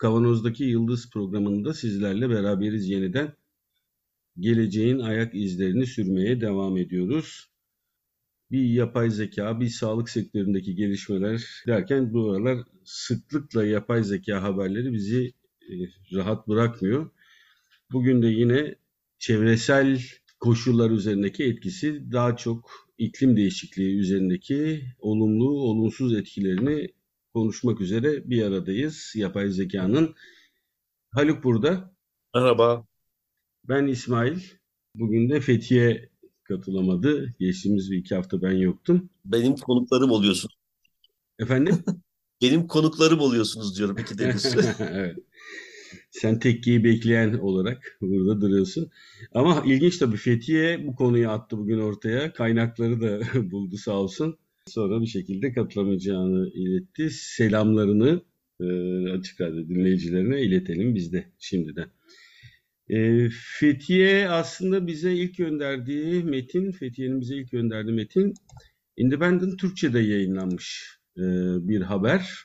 Kavanoz'daki Yıldız programında sizlerle beraberiz yeniden. Geleceğin ayak izlerini sürmeye devam ediyoruz. Bir yapay zeka, bir sağlık sektöründeki gelişmeler derken bu aralar sıklıkla yapay zeka haberleri bizi e, rahat bırakmıyor. Bugün de yine çevresel koşullar üzerindeki etkisi daha çok iklim değişikliği üzerindeki olumlu, olumsuz etkilerini konuşmak üzere bir aradayız. Yapay zekanın. Haluk burada. Merhaba. Ben İsmail. Bugün de Fethiye katılamadı. Geçtiğimiz bir iki hafta ben yoktum. Benim konuklarım oluyorsun. Efendim? Benim konuklarım oluyorsunuz diyorum iki de evet. Sen tekkeyi bekleyen olarak burada duruyorsun. Ama ilginç tabii Fethiye bu konuyu attı bugün ortaya. Kaynakları da buldu sağ olsun. Sonra bir şekilde katılamayacağını iletti. Selamlarını e, açık radyo dinleyicilerine iletelim biz de şimdiden. E, Fethiye aslında bize ilk gönderdiği metin, Fethiye'nin bize ilk gönderdiği metin Independent Türkçe'de yayınlanmış e, bir haber.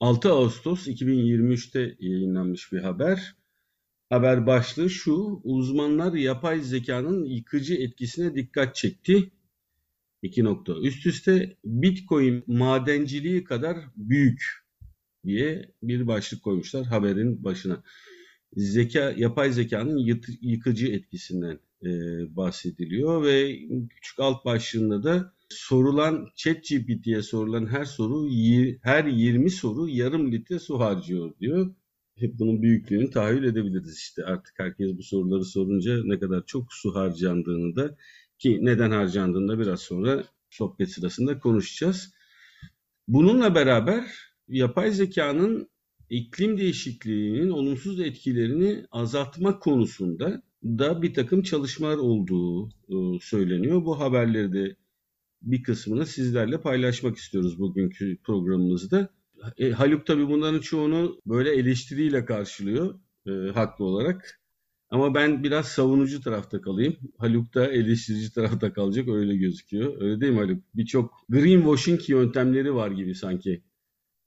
6 Ağustos 2023'te yayınlanmış bir haber. Haber başlığı şu, uzmanlar yapay zekanın yıkıcı etkisine dikkat çekti. İki nokta üst üste Bitcoin madenciliği kadar büyük diye bir başlık koymuşlar haberin başına. Zeka, yapay zekanın yıkıcı etkisinden e, bahsediliyor ve küçük alt başlığında da sorulan ChatGPT'ye sorulan her soru her 20 soru yarım litre su harcıyor diyor. Bunun büyüklüğünü tahayyül edebiliriz işte artık herkes bu soruları sorunca ne kadar çok su harcandığını da ki neden harcandığını da biraz sonra sohbet sırasında konuşacağız. Bununla beraber yapay zekanın iklim değişikliğinin olumsuz etkilerini azaltma konusunda da bir takım çalışmalar olduğu e, söyleniyor. Bu haberleri de bir kısmını sizlerle paylaşmak istiyoruz bugünkü programımızda. E, Haluk tabii bunların çoğunu böyle eleştiriyle karşılıyor e, haklı olarak. Ama ben biraz savunucu tarafta kalayım. Haluk da eleştirici tarafta kalacak öyle gözüküyor. Öyle değil mi Haluk? Birçok greenwashing yöntemleri var gibi sanki.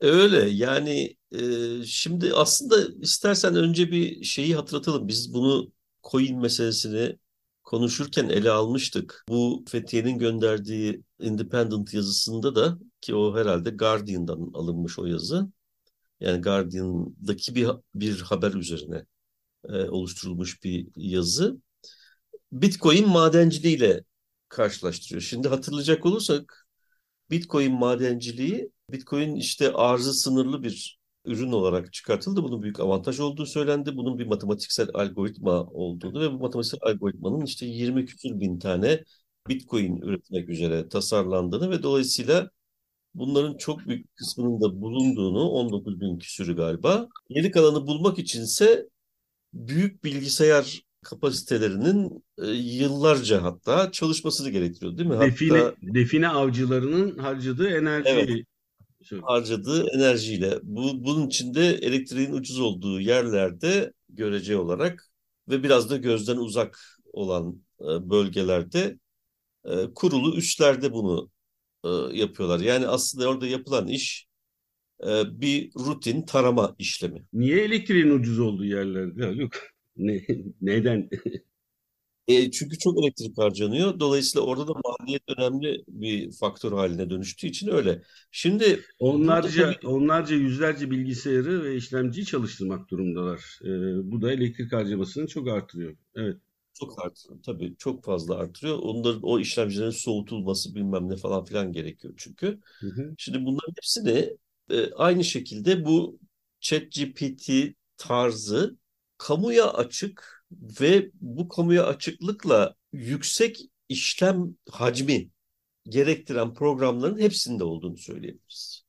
Öyle yani e, şimdi aslında istersen önce bir şeyi hatırlatalım. Biz bunu coin meselesini konuşurken ele almıştık. Bu Fethiye'nin gönderdiği Independent yazısında da ki o herhalde Guardian'dan alınmış o yazı. Yani Guardian'daki bir, bir haber üzerine e, oluşturulmuş bir yazı. Bitcoin madenciliğiyle karşılaştırıyor. Şimdi hatırlayacak olursak Bitcoin madenciliği Bitcoin işte arzı sınırlı bir ürün olarak çıkartıldı. Bunun büyük avantaj olduğu söylendi. Bunun bir matematiksel algoritma olduğunu ve bu matematiksel algoritmanın işte 20 küsur bin tane Bitcoin üretmek üzere tasarlandığını ve dolayısıyla bunların çok büyük kısmının da bulunduğunu 19 bin küsürü galiba. Geri kalanı bulmak içinse büyük bilgisayar kapasitelerinin e, yıllarca hatta çalışmasını gerektiriyor değil mi? Define, hatta, define avcılarının harcadığı enerjiyi evet, harcadığı enerjiyle. Bu, bunun içinde elektriğin ucuz olduğu yerlerde görece olarak ve biraz da gözden uzak olan e, bölgelerde e, kurulu üslerde bunu e, yapıyorlar. Yani aslında orada yapılan iş bir rutin tarama işlemi. Niye elektriğin ucuz olduğu yerlerde? Yok. Ne, neden? E, çünkü çok elektrik harcanıyor. Dolayısıyla orada da maliyet önemli bir faktör haline dönüştüğü için öyle. Şimdi onlarca tabii, onlarca yüzlerce bilgisayarı ve işlemciyi çalıştırmak durumdalar. E, bu da elektrik harcamasını çok artırıyor. Evet. Çok artırıyor. Tabii çok fazla artırıyor. Onların o işlemcilerin soğutulması bilmem ne falan filan gerekiyor çünkü. Hı hı. Şimdi bunların hepsini e, aynı şekilde bu ChatGPT tarzı kamuya açık ve bu kamuya açıklıkla yüksek işlem hacmi gerektiren programların hepsinde olduğunu söyleyebiliriz.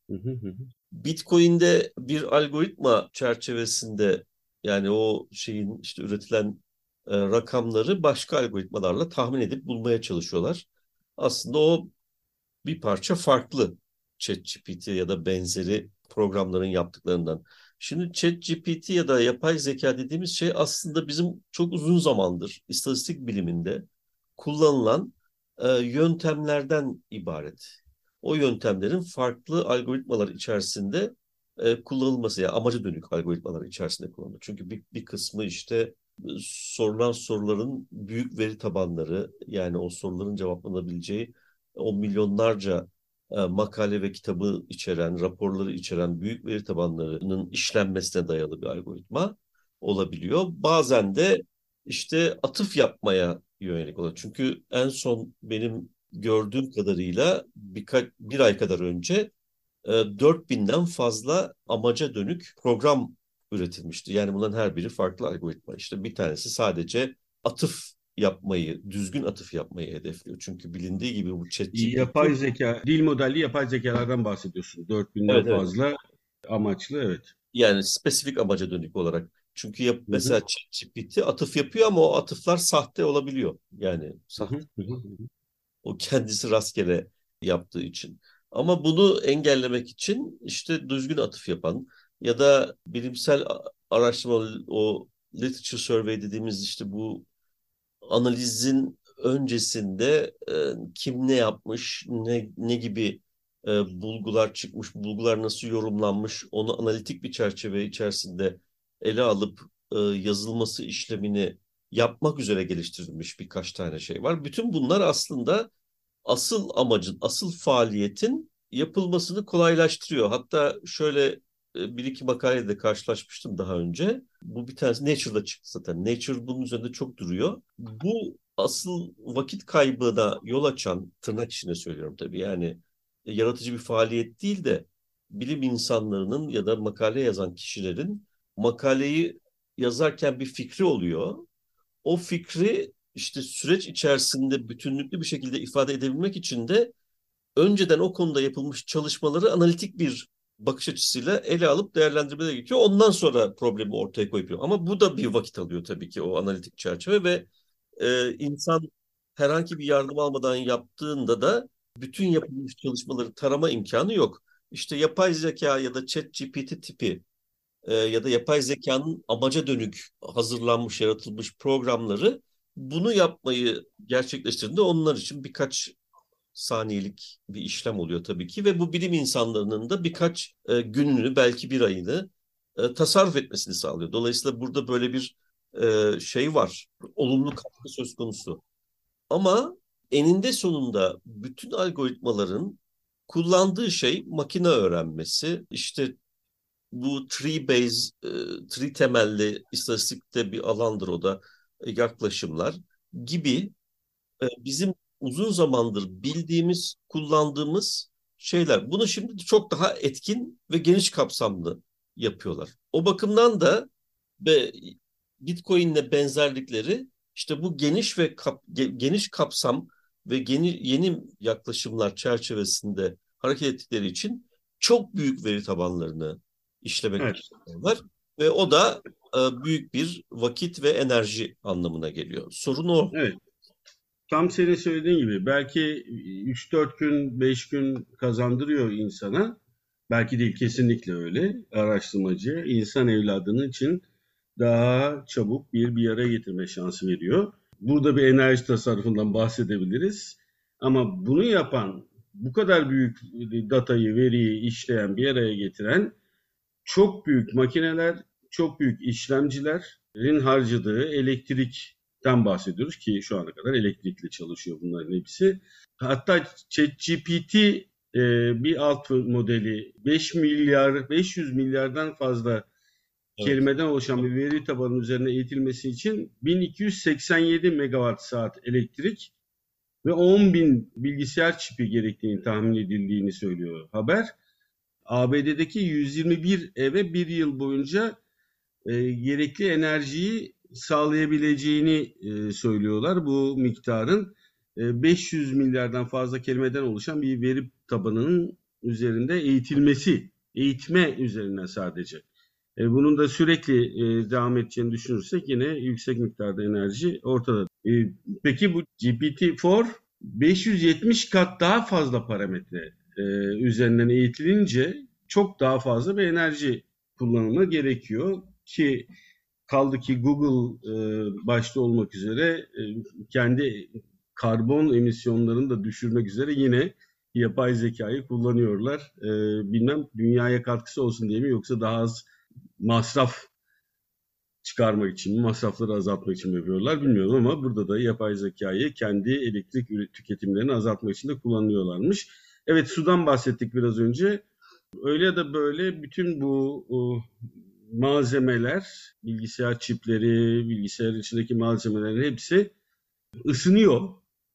Bitcoin'de bir algoritma çerçevesinde yani o şeyin işte üretilen e, rakamları başka algoritmalarla tahmin edip bulmaya çalışıyorlar. Aslında o bir parça farklı ChatGPT ya da benzeri programların yaptıklarından. Şimdi ChatGPT ya da yapay zeka dediğimiz şey aslında bizim çok uzun zamandır istatistik biliminde kullanılan e, yöntemlerden ibaret. O yöntemlerin farklı algoritmalar içerisinde e, kullanılması, yani amaca dönük algoritmalar içerisinde kullanılır. Çünkü bir, bir kısmı işte e, sorulan soruların büyük veri tabanları, yani o soruların cevaplanabileceği o milyonlarca makale ve kitabı içeren, raporları içeren büyük veri tabanlarının işlenmesine dayalı bir algoritma olabiliyor. Bazen de işte atıf yapmaya yönelik olan. Çünkü en son benim gördüğüm kadarıyla birkaç bir ay kadar önce e, 4000'den fazla amaca dönük program üretilmişti. Yani bunların her biri farklı algoritma. İşte bir tanesi sadece atıf yapmayı, düzgün atıf yapmayı hedefliyor. Çünkü bilindiği gibi bu chat Yapay zeka, dil modelli yapay zekalardan bahsediyorsun. 4000'den evet, fazla evet. amaçlı evet. Yani spesifik amaca dönük olarak. Çünkü yap, mesela ChatGPT atıf yapıyor ama o atıflar sahte olabiliyor. Yani sahte. o kendisi rastgele yaptığı için. Ama bunu engellemek için işte düzgün atıf yapan ya da bilimsel araştırma o literature survey dediğimiz işte bu analizin öncesinde e, kim ne yapmış, ne, ne gibi e, bulgular çıkmış, bulgular nasıl yorumlanmış, onu analitik bir çerçeve içerisinde ele alıp e, yazılması işlemini yapmak üzere geliştirilmiş birkaç tane şey var. Bütün bunlar aslında asıl amacın, asıl faaliyetin yapılmasını kolaylaştırıyor. Hatta şöyle e, bir iki makalede karşılaşmıştım daha önce. Bu bir tanesi Nature'da çıktı zaten. Nature bunun üzerinde çok duruyor. Bu asıl vakit kaybına yol açan, tırnak içinde söylüyorum tabii yani e, yaratıcı bir faaliyet değil de bilim insanlarının ya da makale yazan kişilerin makaleyi yazarken bir fikri oluyor. O fikri işte süreç içerisinde bütünlüklü bir şekilde ifade edebilmek için de önceden o konuda yapılmış çalışmaları analitik bir bakış açısıyla ele alıp değerlendirmeler gerekiyor. Ondan sonra problemi ortaya koyuyor. Ama bu da bir vakit alıyor tabii ki o analitik çerçeve ve e, insan herhangi bir yardım almadan yaptığında da bütün yapılmış çalışmaları tarama imkanı yok. İşte yapay zeka ya da chat GPT tipi e, ya da yapay zekanın amaca dönük hazırlanmış, yaratılmış programları bunu yapmayı gerçekleştirdiğinde onlar için birkaç saniyelik bir işlem oluyor tabii ki ve bu bilim insanlarının da birkaç e, gününü belki bir ayını e, tasarruf etmesini sağlıyor. Dolayısıyla burada böyle bir e, şey var, olumlu katkı söz konusu. Ama eninde sonunda bütün algoritmaların kullandığı şey makine öğrenmesi. İşte bu tree base, e, tree temelli istatistikte bir alandır o da e, yaklaşımlar gibi e, bizim uzun zamandır bildiğimiz, kullandığımız şeyler. Bunu şimdi çok daha etkin ve geniş kapsamlı yapıyorlar. O bakımdan da ve Bitcoin'le benzerlikleri işte bu geniş ve kap, geniş kapsam ve yeni, yeni yaklaşımlar çerçevesinde hareket ettikleri için çok büyük veri tabanlarını işlemek evet. istiyorlar. Ve o da e, büyük bir vakit ve enerji anlamına geliyor. Sorun o. Evet. Tam senin söylediğin gibi belki 3-4 gün, 5 gün kazandırıyor insana. Belki değil kesinlikle öyle araştırmacı. insan evladının için daha çabuk bir bir araya getirme şansı veriyor. Burada bir enerji tasarrufundan bahsedebiliriz. Ama bunu yapan, bu kadar büyük datayı, veriyi işleyen, bir araya getiren çok büyük makineler, çok büyük işlemcilerin harcadığı elektrikten bahsediyoruz ki şu ana kadar elektrikli çalışıyor bunların hepsi. Hatta ChatGPT e, bir alt modeli 5 milyar 500 milyardan fazla evet. kelimeden oluşan bir veri tabanının üzerine eğitilmesi için 1287 megawatt saat elektrik ve 10 bin bilgisayar çipi gerektiğini tahmin edildiğini söylüyor haber. ABD'deki 121 eve bir yıl boyunca e, gerekli enerjiyi sağlayabileceğini e, söylüyorlar. Bu miktarın e, 500 milyardan fazla kelimeden oluşan bir veri tabanının üzerinde eğitilmesi eğitme üzerine sadece. E, bunun da sürekli e, devam edeceğini düşünürsek yine yüksek miktarda enerji ortada. E, peki bu GPT-4 570 kat daha fazla parametre e, üzerinden eğitilince çok daha fazla bir enerji kullanımı gerekiyor ki kaldı ki Google e, başta olmak üzere e, kendi karbon emisyonlarını da düşürmek üzere yine yapay zekayı kullanıyorlar. E, bilmem dünyaya katkısı olsun diye mi yoksa daha az masraf çıkarmak için mi, masrafları azaltmak için mi yapıyorlar bilmiyorum ama burada da yapay zekayı kendi elektrik tüketimlerini azaltmak için de kullanıyorlarmış. Evet sudan bahsettik biraz önce. Öyle ya da böyle bütün bu malzemeler, bilgisayar çipleri, bilgisayar içindeki malzemelerin hepsi ısınıyor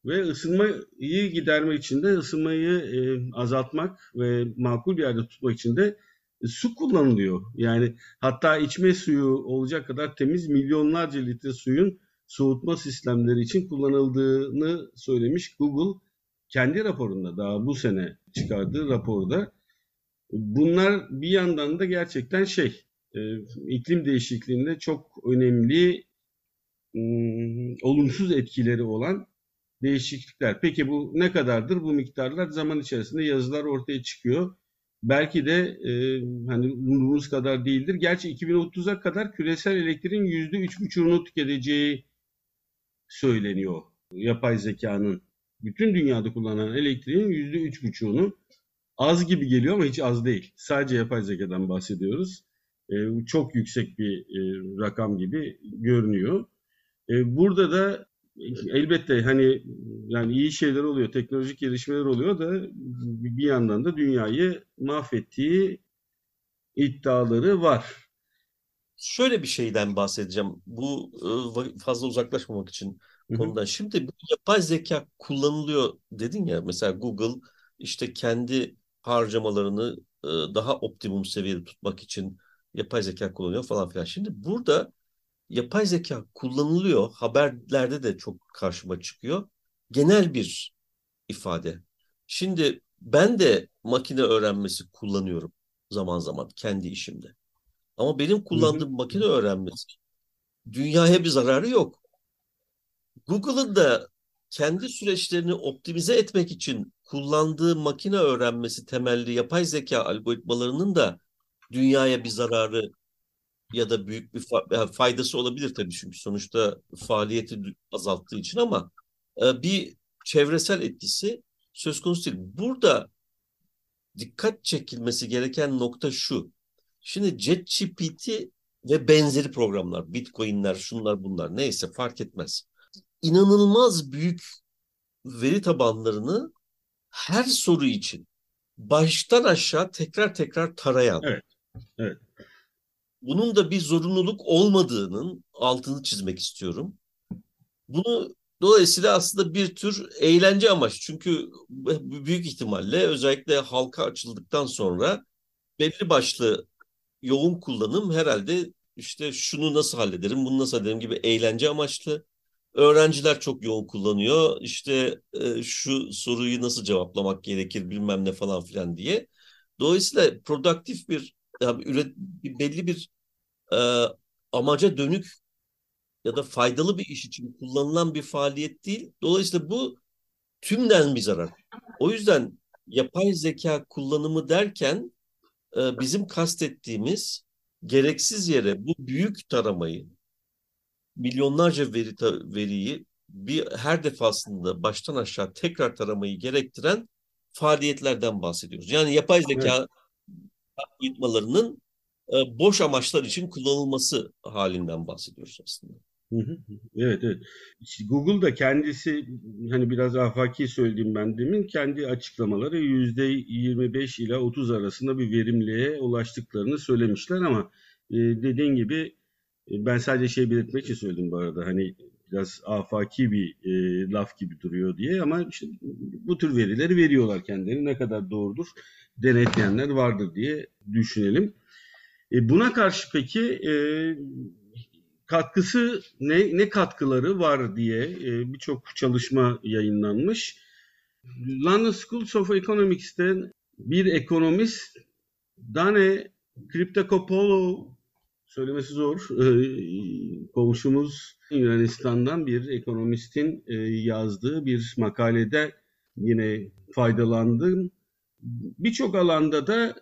ve ısınmayı gidermek için de ısınmayı e, azaltmak ve makul bir yerde tutmak için de su kullanılıyor. Yani hatta içme suyu olacak kadar temiz milyonlarca litre suyun soğutma sistemleri için kullanıldığını söylemiş Google kendi raporunda daha bu sene çıkardığı raporda. Bunlar bir yandan da gerçekten şey e, iklim değişikliğinde çok önemli e, olumsuz etkileri olan değişiklikler. Peki bu ne kadardır? Bu miktarlar zaman içerisinde yazılar ortaya çıkıyor. Belki de e, hani umduğumuz kadar değildir. Gerçi 2030'a kadar küresel elektriğin %3,5'unu tüketeceği söyleniyor. Yapay zekanın bütün dünyada kullanılan elektriğin %3,5'unu az gibi geliyor ama hiç az değil. Sadece yapay zekadan bahsediyoruz. E, çok yüksek bir e, rakam gibi görünüyor. E, burada da elbette hani yani iyi şeyler oluyor, teknolojik gelişmeler oluyor da bir yandan da dünyayı mahvettiği iddiaları var. Şöyle bir şeyden bahsedeceğim. Bu fazla uzaklaşmamak için konudan. Şimdi bu yapay zeka kullanılıyor dedin ya mesela Google işte kendi harcamalarını daha optimum seviyede tutmak için yapay zeka kullanıyor falan filan. Şimdi burada yapay zeka kullanılıyor. Haberlerde de çok karşıma çıkıyor. Genel bir ifade. Şimdi ben de makine öğrenmesi kullanıyorum zaman zaman kendi işimde. Ama benim kullandığım makine öğrenmesi dünyaya bir zararı yok. Google'ın da kendi süreçlerini optimize etmek için kullandığı makine öğrenmesi temelli yapay zeka algoritmalarının da dünyaya bir zararı ya da büyük bir faydası olabilir tabii çünkü sonuçta faaliyeti azalttığı için ama e, bir çevresel etkisi söz konusu değil. Burada dikkat çekilmesi gereken nokta şu. Şimdi ChatGPT ve benzeri programlar, Bitcoin'ler, şunlar bunlar neyse fark etmez. İnanılmaz büyük veri tabanlarını her soru için baştan aşağı tekrar tekrar tarayan. Evet. Bunun da bir zorunluluk olmadığının altını çizmek istiyorum. Bunu dolayısıyla aslında bir tür eğlence amaç. Çünkü büyük ihtimalle özellikle halka açıldıktan sonra belli başlı yoğun kullanım herhalde işte şunu nasıl hallederim, bunu nasıl hallederim gibi eğlence amaçlı. Öğrenciler çok yoğun kullanıyor. İşte e, şu soruyu nasıl cevaplamak gerekir bilmem ne falan filan diye. Dolayısıyla produktif bir yani üret, belli bir e, amaca dönük ya da faydalı bir iş için kullanılan bir faaliyet değil. Dolayısıyla bu tümden bir zarar. O yüzden yapay zeka kullanımı derken e, bizim kastettiğimiz gereksiz yere bu büyük taramayı milyonlarca veri veriyi bir her defasında baştan aşağı tekrar taramayı gerektiren faaliyetlerden bahsediyoruz. Yani yapay zeka evet. Algoritmalarının e, boş amaçlar için kullanılması halinden bahsediyoruz aslında. Evet evet. İşte Google da kendisi hani biraz afaki söylediğim ben demin kendi açıklamaları yüzde 25 ile 30 arasında bir verimliğe ulaştıklarını söylemişler ama e, dediğin gibi e, ben sadece şey belirtmek için söyledim bu arada hani biraz afaki bir e, laf gibi duruyor diye ama işte bu tür verileri veriyorlar kendileri ne kadar doğrudur denetleyenler vardır diye düşünelim. E, buna karşı peki e, katkısı ne ne katkıları var diye e, birçok çalışma yayınlanmış. London School of Economics'te bir ekonomist Dane Kriptokopoulou söylemesi zor. Ee, komşumuz Yunanistan'dan bir ekonomistin e, yazdığı bir makalede yine faydalandım. Birçok alanda da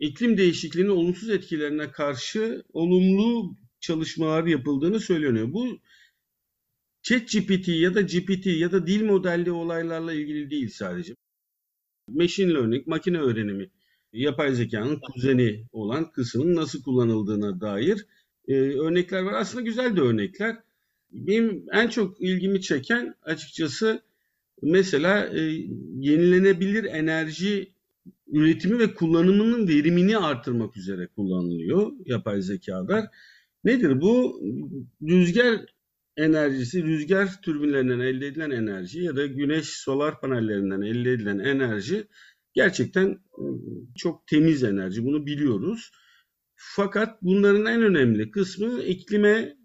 iklim değişikliğinin olumsuz etkilerine karşı olumlu çalışmalar yapıldığını söyleniyor. Bu ChatGPT ya da GPT ya da dil modelli olaylarla ilgili değil sadece. Machine learning, makine öğrenimi, yapay zekanın kuzeni olan kısmın nasıl kullanıldığına dair e, örnekler var. Aslında güzel de örnekler. Benim en çok ilgimi çeken açıkçası mesela e, yenilenebilir enerji üretimi ve kullanımının verimini artırmak üzere kullanılıyor yapay zekalar. Nedir bu? Rüzgar enerjisi, rüzgar türbinlerinden elde edilen enerji ya da güneş solar panellerinden elde edilen enerji gerçekten ıı, çok temiz enerji. Bunu biliyoruz. Fakat bunların en önemli kısmı iklime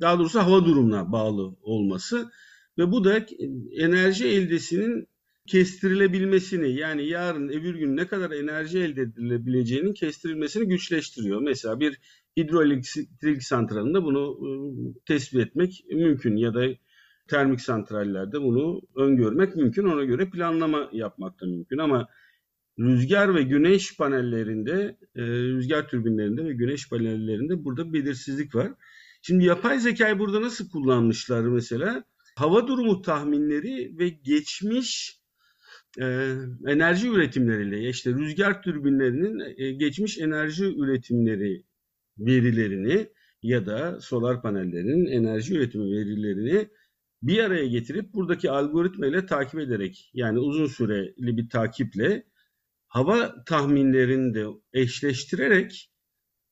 daha doğrusu hava durumuna bağlı olması ve bu da enerji eldesinin kestirilebilmesini yani yarın öbür gün ne kadar enerji elde edilebileceğinin kestirilmesini güçleştiriyor. Mesela bir hidroelektrik santralinde bunu ıı, tespit etmek mümkün ya da termik santrallerde bunu öngörmek mümkün. Ona göre planlama yapmak da mümkün ama rüzgar ve güneş panellerinde, e, rüzgar türbinlerinde ve güneş panellerinde burada belirsizlik var. Şimdi yapay zekayı burada nasıl kullanmışlar mesela? Hava durumu tahminleri ve geçmiş e, enerji üretimleriyle işte rüzgar türbinlerinin e, geçmiş enerji üretimleri verilerini ya da solar panellerinin enerji üretimi verilerini bir araya getirip buradaki algoritma ile takip ederek yani uzun süreli bir takiple hava tahminlerini de eşleştirerek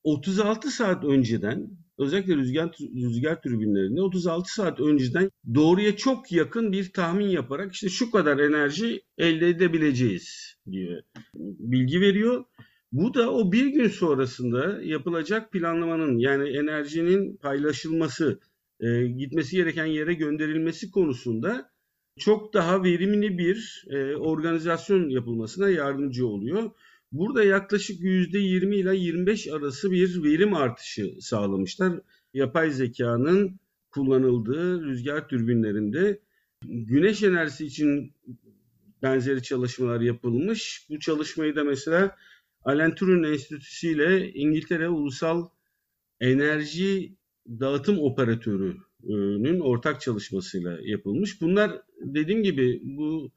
36 saat önceden özellikle rüzgar, rüzgar türbinlerinde 36 saat önceden doğruya çok yakın bir tahmin yaparak işte şu kadar enerji elde edebileceğiz diye bilgi veriyor. Bu da o bir gün sonrasında yapılacak planlamanın yani enerjinin paylaşılması, e, gitmesi gereken yere gönderilmesi konusunda çok daha verimli bir e, organizasyon yapılmasına yardımcı oluyor. Burada yaklaşık %20 ile 25 arası bir verim artışı sağlamışlar. Yapay zekanın kullanıldığı rüzgar türbinlerinde güneş enerjisi için benzeri çalışmalar yapılmış. Bu çalışmayı da mesela Alan Turing Enstitüsü ile İngiltere Ulusal Enerji Dağıtım Operatörü'nün ortak çalışmasıyla yapılmış. Bunlar dediğim gibi bu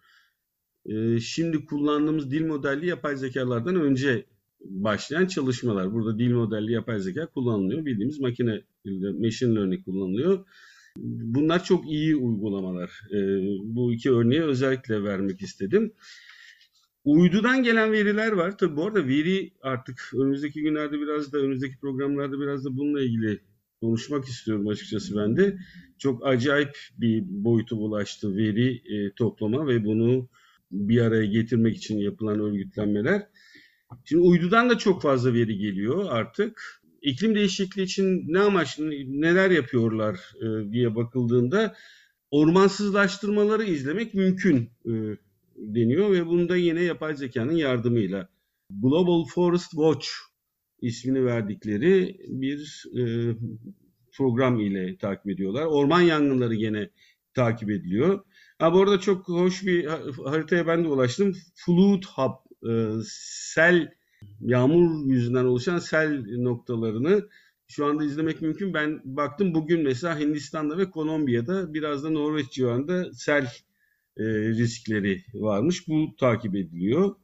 e, şimdi kullandığımız dil modelli yapay zekalardan önce başlayan çalışmalar. Burada dil modelli yapay zeka kullanılıyor. Bildiğimiz makine machine learning kullanılıyor. Bunlar çok iyi uygulamalar. E, bu iki örneği özellikle vermek istedim. Uydudan gelen veriler var. Tabi bu arada veri artık önümüzdeki günlerde biraz da önümüzdeki programlarda biraz da bununla ilgili konuşmak istiyorum açıkçası ben de. Çok acayip bir boyutu bulaştı veri e, toplama ve bunu bir araya getirmek için yapılan örgütlenmeler. Şimdi uydudan da çok fazla veri geliyor artık. İklim değişikliği için ne amaç, neler yapıyorlar e, diye bakıldığında ormansızlaştırmaları izlemek mümkün e, deniyor ve bunu da yine yapay zekanın yardımıyla Global Forest Watch ismini verdikleri bir e, program ile takip ediyorlar. Orman yangınları yine takip ediliyor. Ha, bu arada çok hoş bir haritaya ben de ulaştım. Flood Hub, e, sel, yağmur yüzünden oluşan sel noktalarını şu anda izlemek mümkün. Ben baktım bugün mesela Hindistan'da ve Kolombiya'da biraz da Norveç civarında sel e, riskleri varmış. Bu takip ediliyor.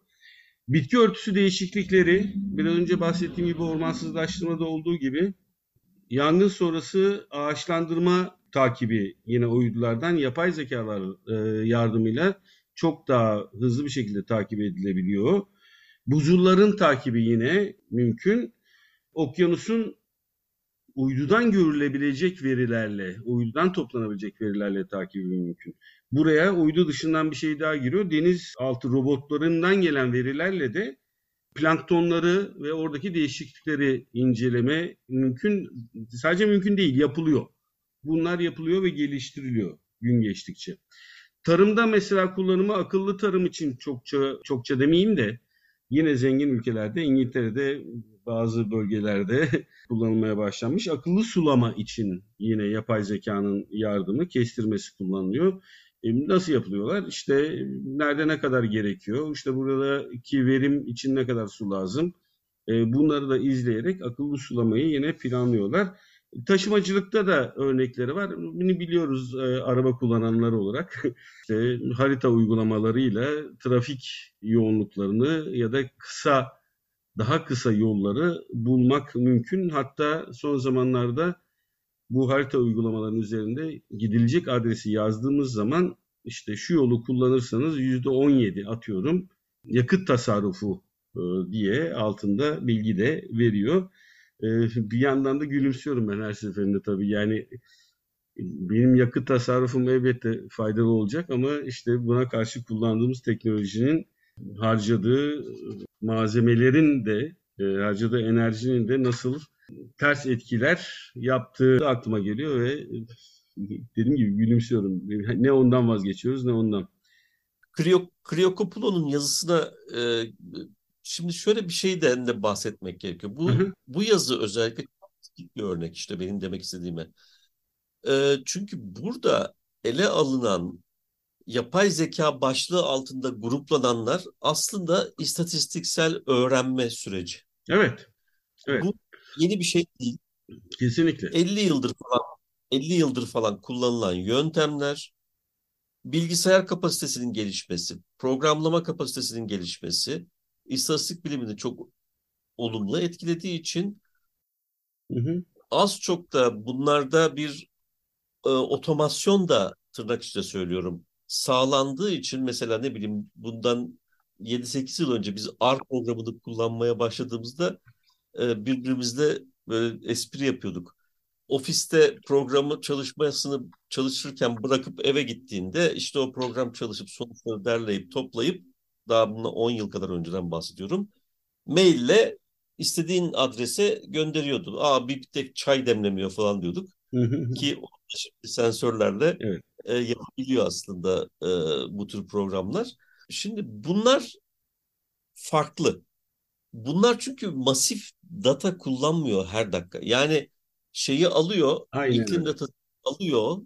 Bitki örtüsü değişiklikleri biraz önce bahsettiğim gibi ormansızlaştırmada olduğu gibi yangın sonrası ağaçlandırma takibi yine uydulardan yapay zekalar e, yardımıyla çok daha hızlı bir şekilde takip edilebiliyor. Buzulların takibi yine mümkün. Okyanusun uydudan görülebilecek verilerle, uydudan toplanabilecek verilerle takibi mümkün. Buraya uydu dışından bir şey daha giriyor. Deniz altı robotlarından gelen verilerle de planktonları ve oradaki değişiklikleri inceleme mümkün. Sadece mümkün değil, yapılıyor. Bunlar yapılıyor ve geliştiriliyor gün geçtikçe. Tarımda mesela kullanımı akıllı tarım için çokça çokça demeyeyim de yine zengin ülkelerde İngiltere'de bazı bölgelerde kullanılmaya başlanmış. Akıllı sulama için yine yapay zekanın yardımı kestirmesi kullanılıyor. E, nasıl yapılıyorlar? İşte nerede ne kadar gerekiyor? İşte buradaki verim için ne kadar su lazım? E, bunları da izleyerek akıllı sulamayı yine planlıyorlar. Taşımacılıkta da örnekleri var. Bunu biliyoruz e, araba kullananlar olarak. işte harita uygulamalarıyla trafik yoğunluklarını ya da kısa daha kısa yolları bulmak mümkün. Hatta son zamanlarda bu harita uygulamalarının üzerinde gidilecek adresi yazdığımız zaman işte şu yolu kullanırsanız yüzde 17 atıyorum yakıt tasarrufu e, diye altında bilgi de veriyor. E, bir yandan da gülümsüyorum ben her seferinde tabii yani benim yakıt tasarrufum elbette faydalı olacak ama işte buna karşı kullandığımız teknolojinin harcadığı malzemelerin de e, harcadığı enerjinin de nasıl ters etkiler yaptığı aklıma geliyor ve dediğim gibi gülümsüyorum. Ne ondan vazgeçiyoruz ne ondan. Kriyokopulo'nun yazısına e, şimdi şöyle bir şeyden de bahsetmek gerekiyor. Bu bu yazı özellikle bir örnek işte benim demek istediğime. E, çünkü burada ele alınan yapay zeka başlığı altında gruplananlar aslında istatistiksel öğrenme süreci. Evet. Evet. Bu yeni bir şey değil. Kesinlikle. 50 yıldır falan 50 yıldır falan kullanılan yöntemler bilgisayar kapasitesinin gelişmesi, programlama kapasitesinin gelişmesi, istatistik bilimini çok olumlu etkilediği için hı hı. az çok da bunlarda bir e, otomasyon da tırnak içinde söylüyorum sağlandığı için mesela ne bileyim bundan 7-8 yıl önce biz R programını kullanmaya başladığımızda e, birbirimizle böyle espri yapıyorduk. Ofiste programı çalışmasını çalışırken bırakıp eve gittiğinde işte o program çalışıp sonuçları derleyip toplayıp daha buna 10 yıl kadar önceden bahsediyorum. Maille istediğin adrese gönderiyordu. Aa bir tek çay demlemiyor falan diyorduk. Ki sensörlerle evet e, yapabiliyor aslında e, bu tür programlar. Şimdi bunlar farklı. Bunlar çünkü masif data kullanmıyor her dakika. Yani şeyi alıyor, Aynen iklim data alıyor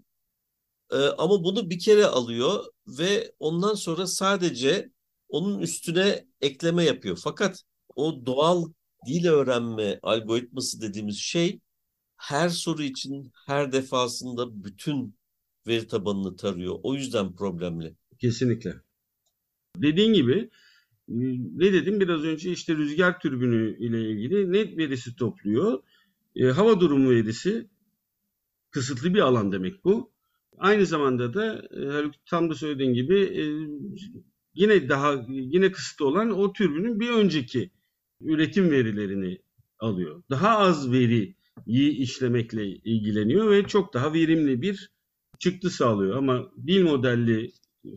e, ama bunu bir kere alıyor ve ondan sonra sadece onun üstüne ekleme yapıyor. Fakat o doğal dil öğrenme algoritması dediğimiz şey her soru için her defasında bütün veri tabanını tarıyor. O yüzden problemli. Kesinlikle. Dediğin gibi ne dedim biraz önce işte rüzgar türbünü ile ilgili net verisi topluyor. E, hava durumu verisi kısıtlı bir alan demek bu. Aynı zamanda da e, tam da söylediğin gibi e, yine daha yine kısıtlı olan o türbünün bir önceki üretim verilerini alıyor. Daha az veriyi işlemekle ilgileniyor ve çok daha verimli bir çıktı sağlıyor ama dil modelli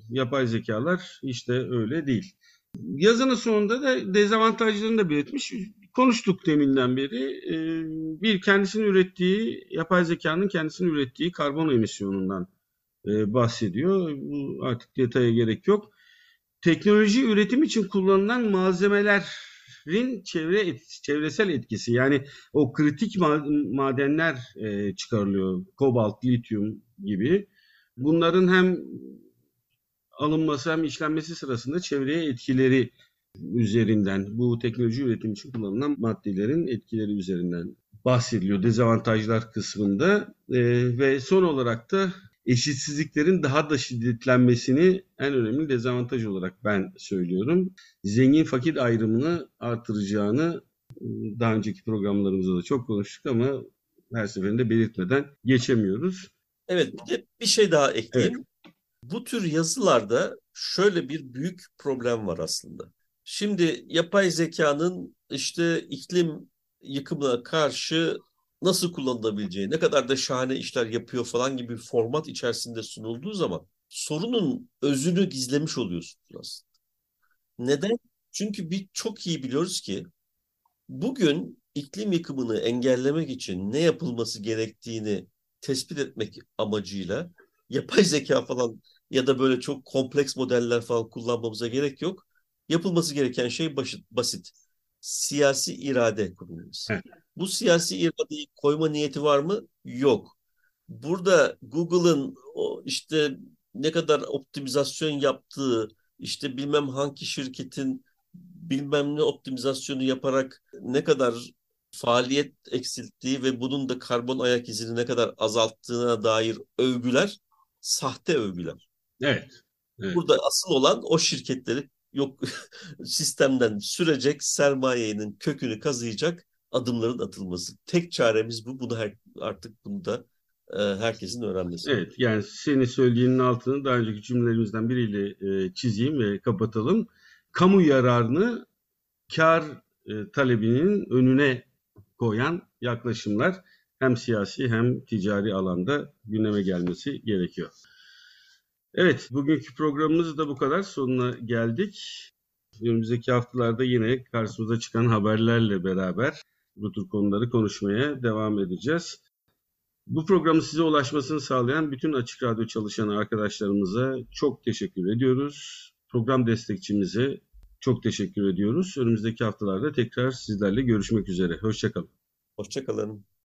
yapay zekalar işte öyle değil. Yazının sonunda da dezavantajlarını da belirtmiş. Konuştuk deminden beri. Ee, bir kendisinin ürettiği, yapay zekanın kendisinin ürettiği karbon emisyonundan e, bahsediyor. Bu artık detaya gerek yok. Teknoloji üretim için kullanılan malzemelerin çevre çevresel etkisi yani o kritik madenler e, çıkarılıyor. Kobalt, lityum, gibi. Bunların hem alınması hem işlenmesi sırasında çevreye etkileri üzerinden bu teknoloji üretimi için kullanılan maddelerin etkileri üzerinden bahsediliyor dezavantajlar kısmında e, ve son olarak da eşitsizliklerin daha da şiddetlenmesini en önemli dezavantaj olarak ben söylüyorum. Zengin fakir ayrımını artıracağını daha önceki programlarımızda da çok konuştuk ama her seferinde belirtmeden geçemiyoruz. Evet bir de bir şey daha ekleyeyim. Evet. Bu tür yazılarda şöyle bir büyük problem var aslında. Şimdi yapay zekanın işte iklim yıkımına karşı nasıl kullanılabileceği, ne kadar da şahane işler yapıyor falan gibi bir format içerisinde sunulduğu zaman sorunun özünü gizlemiş oluyorsunuz aslında. Neden? Çünkü bir çok iyi biliyoruz ki bugün iklim yıkımını engellemek için ne yapılması gerektiğini tespit etmek amacıyla yapay zeka falan ya da böyle çok kompleks modeller falan kullanmamıza gerek yok. Yapılması gereken şey basit. Siyasi irade kurulması. Evet. Bu siyasi iradeyi koyma niyeti var mı? Yok. Burada Google'ın işte ne kadar optimizasyon yaptığı, işte bilmem hangi şirketin bilmem ne optimizasyonu yaparak ne kadar faaliyet eksilttiği ve bunun da karbon ayak izini ne kadar azalttığına dair övgüler sahte övgüler. Evet. Evet. Burada asıl olan o şirketleri yok sistemden sürecek sermayenin kökünü kazıyacak adımların atılması. Tek çaremiz bu. Bunu her, artık bunu da e, herkesin öğrenmesi. Evet yani senin söylediğinin altını daha önceki cümlelerimizden biriyle e, çizeyim ve kapatalım. Kamu yararını kar e, talebinin önüne koyan yaklaşımlar hem siyasi hem ticari alanda gündeme gelmesi gerekiyor. Evet, bugünkü programımız da bu kadar. Sonuna geldik. Önümüzdeki haftalarda yine karşımıza çıkan haberlerle beraber bu tür konuları konuşmaya devam edeceğiz. Bu programın size ulaşmasını sağlayan bütün Açık Radyo çalışan arkadaşlarımıza çok teşekkür ediyoruz. Program destekçimize çok teşekkür ediyoruz. Önümüzdeki haftalarda tekrar sizlerle görüşmek üzere. Hoşçakalın. Hoşçakalın.